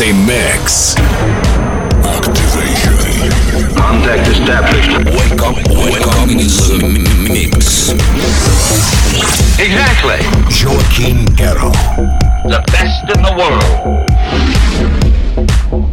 Sensei Mix. Activation. Contact established. Wake up. in the mix. Exactly. Joaquin Guerrero. The best in the world.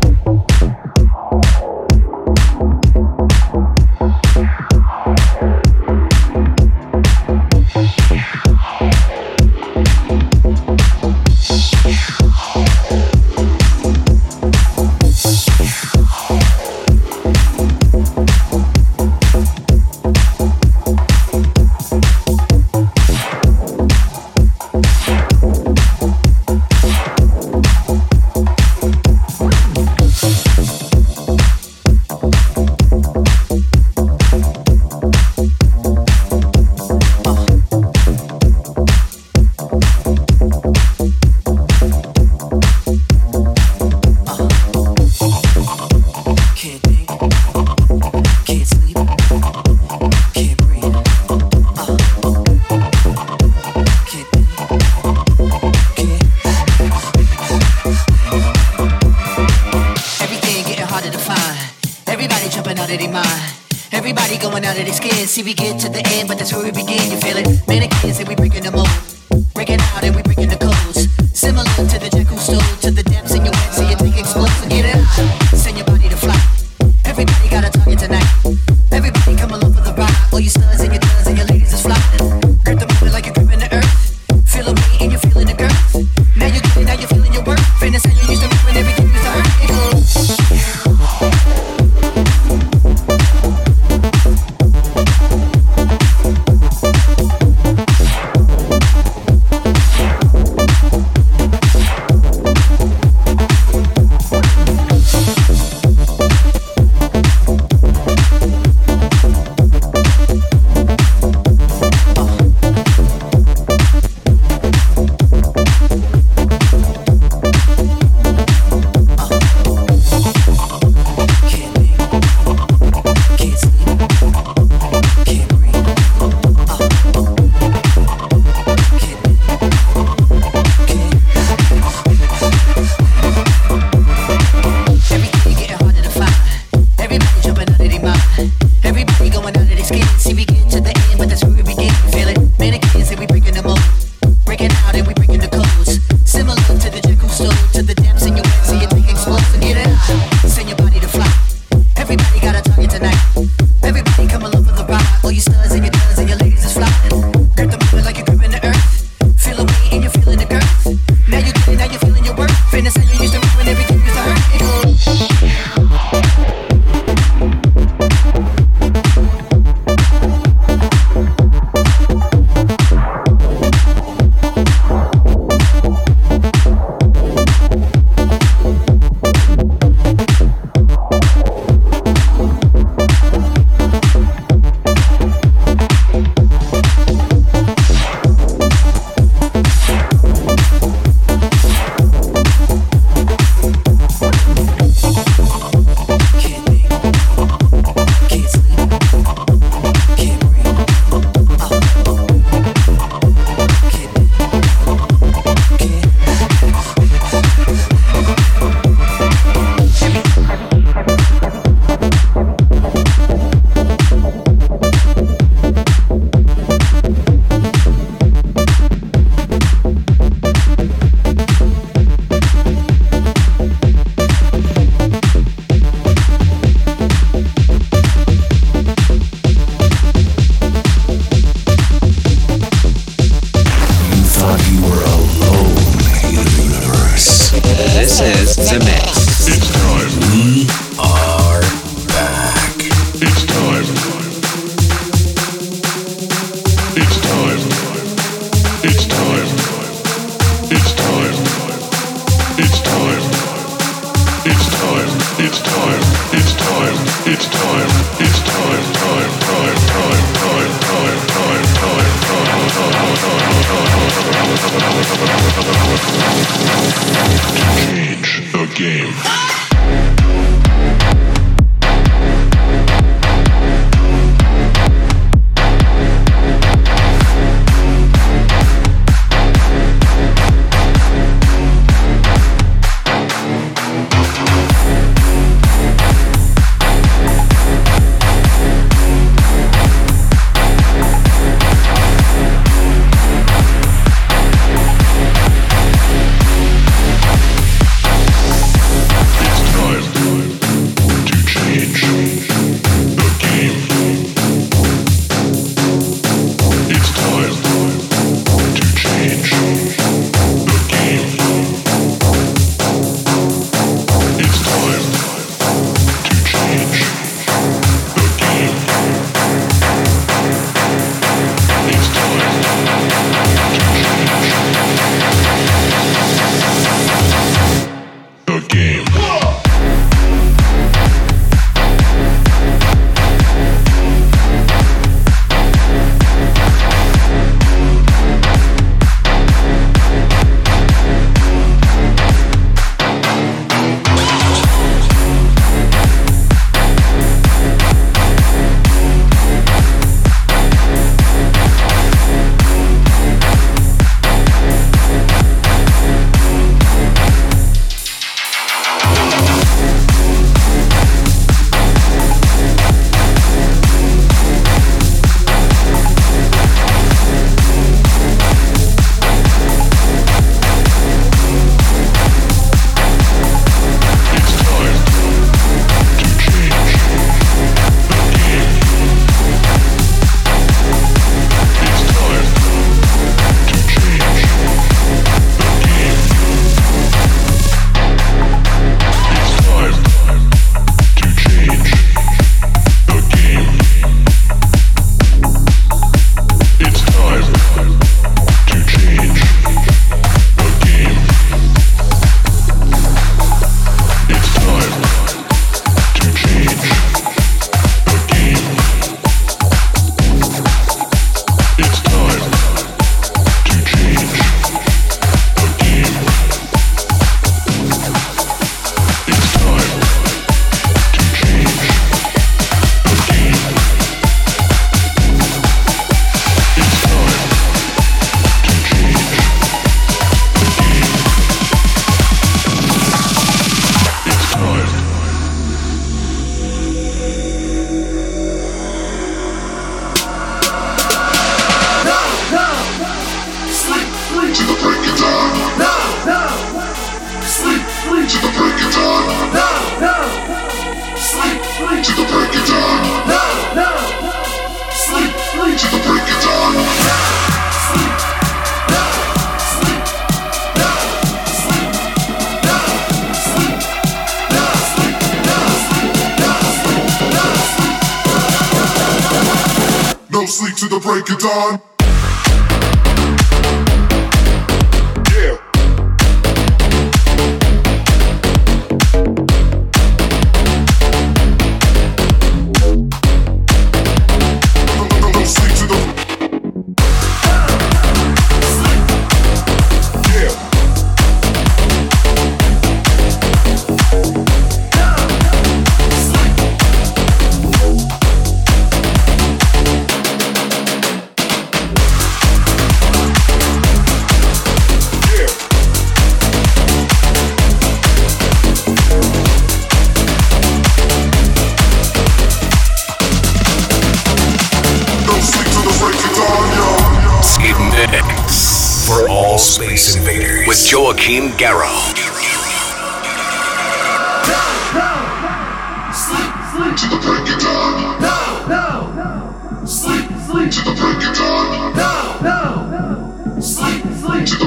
Sleep,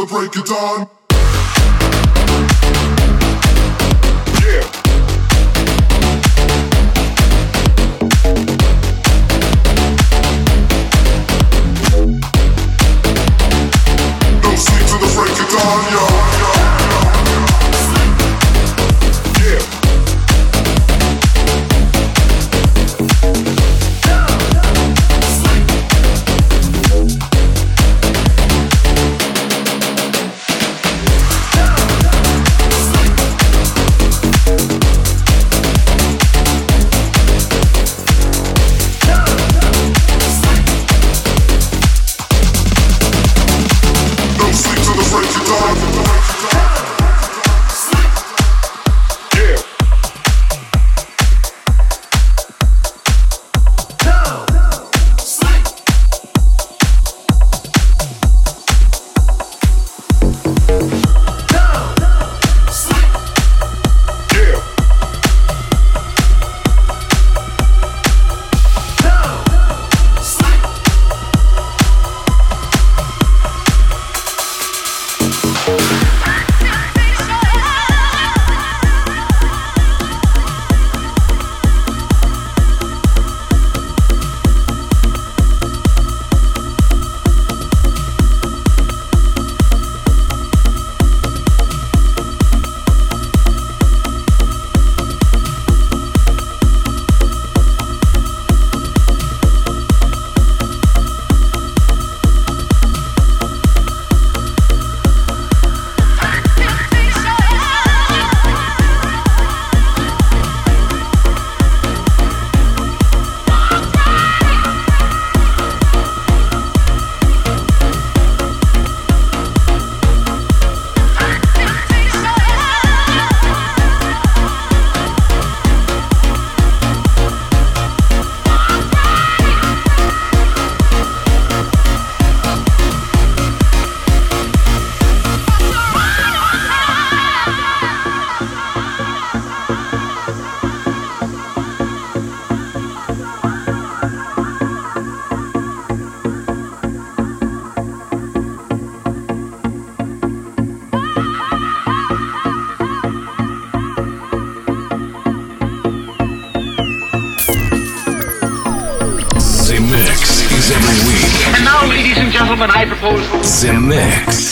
the break of dawn.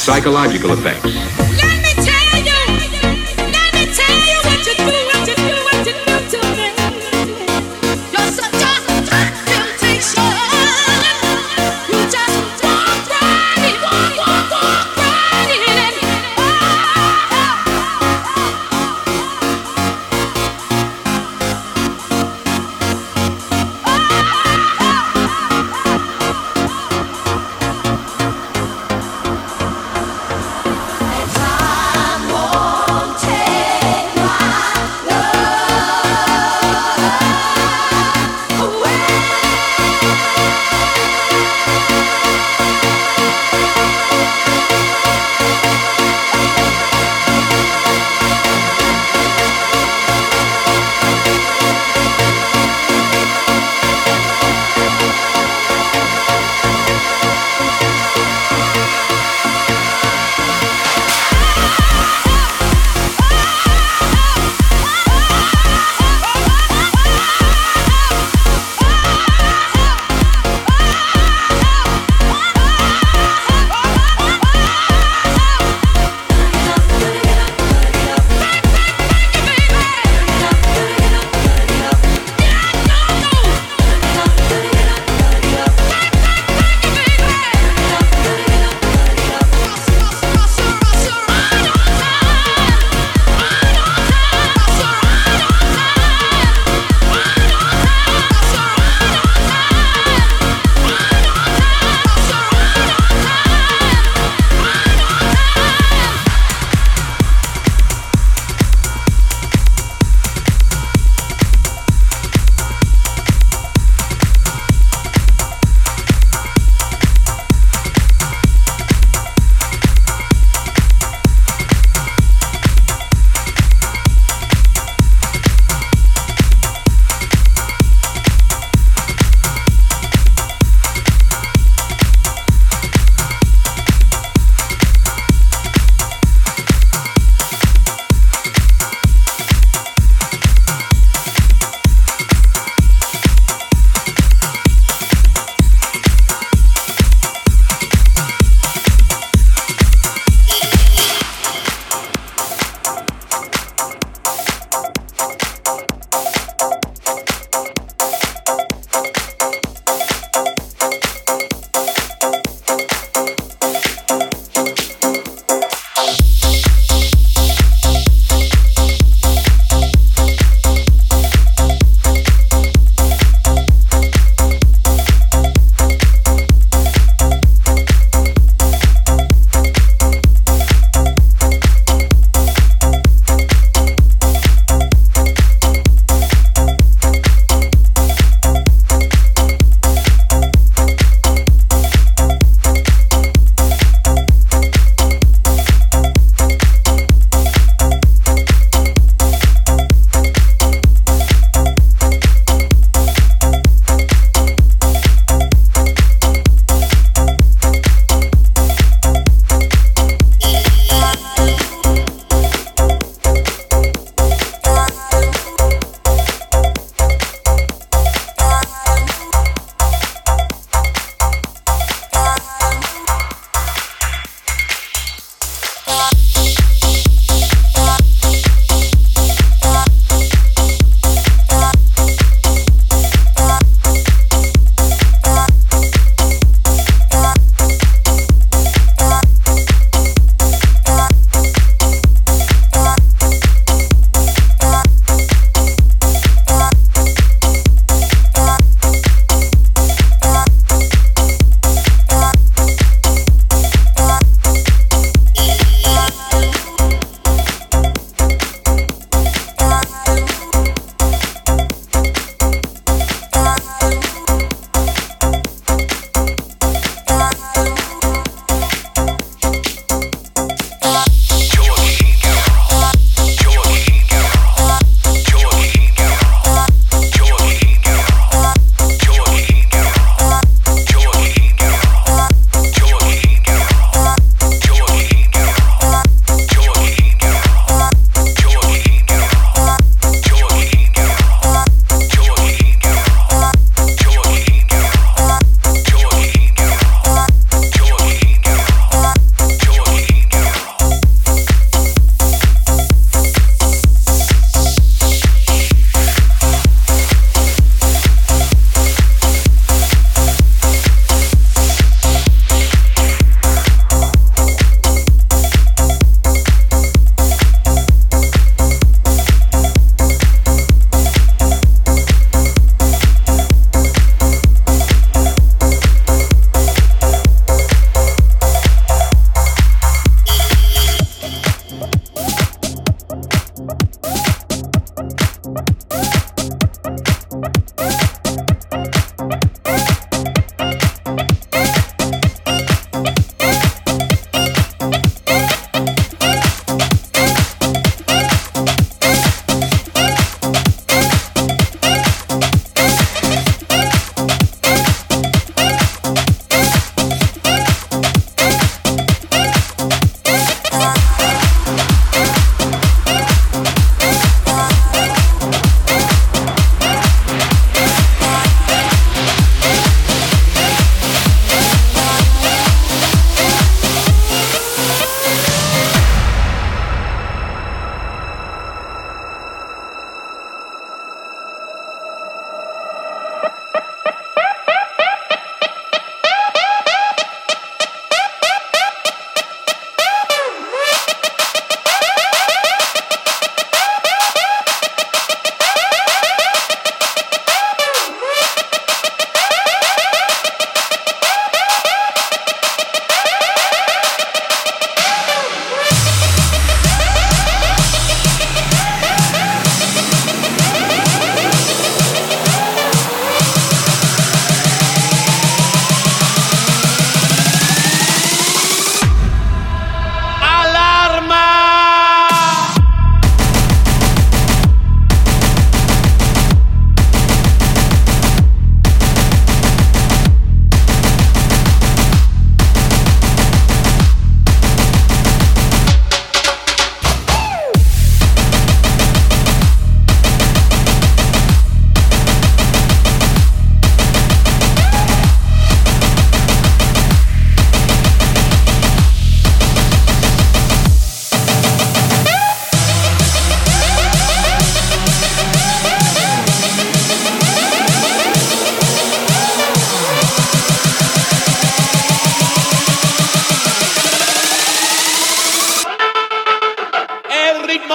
Psychological effects.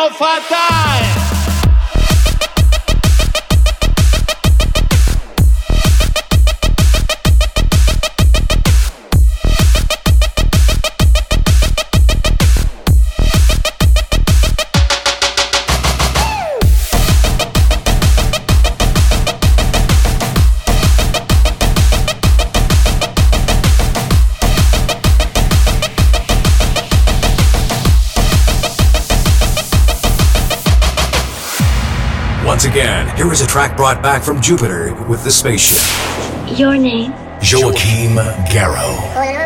Al here is brought back from Jupiter with the spaceship. Your name? Joachim Garrow.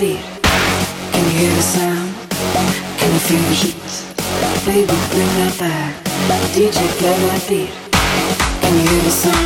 fear? Can you hear the sound? Can you feel the heat? Baby, bring that back. DJ, play my beat. Can you hear the sound?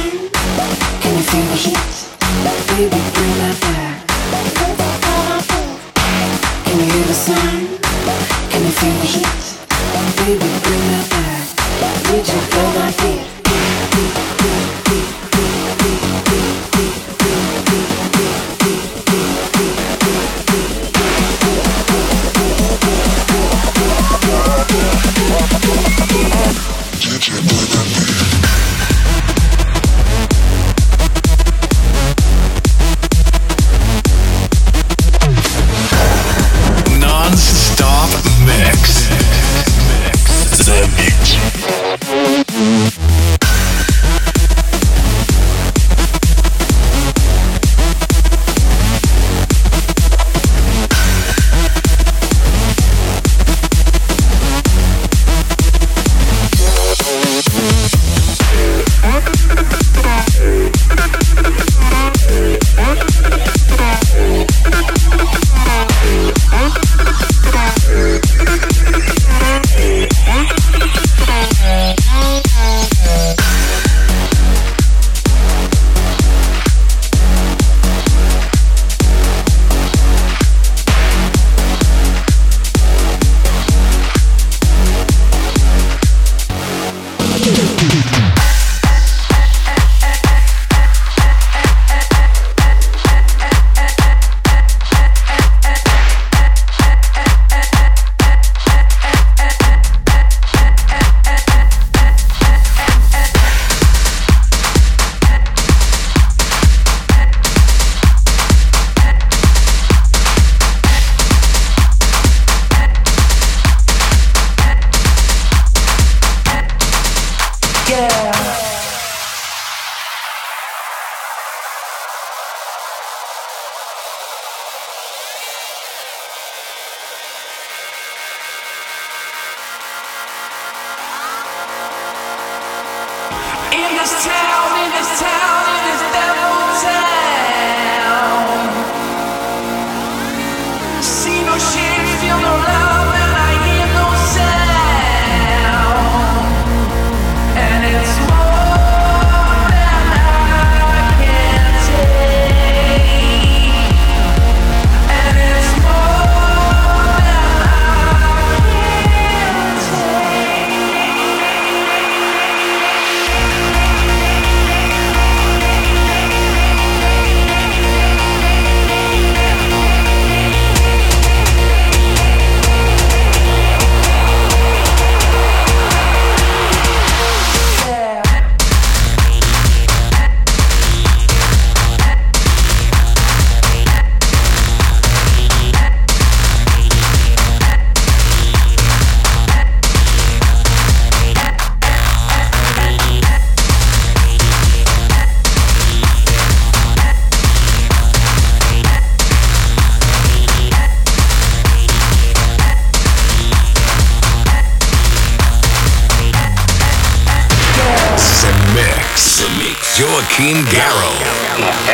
Joaquin Garrow.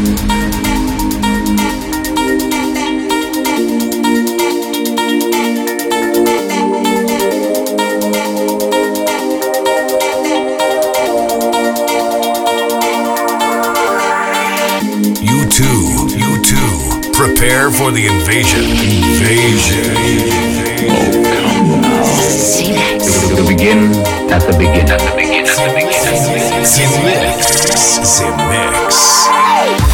prepare for the invasion. Invasion. Oh, come now. It will begin at the beginning. At the beginning. At the beginning. At the beginning. At the beginning.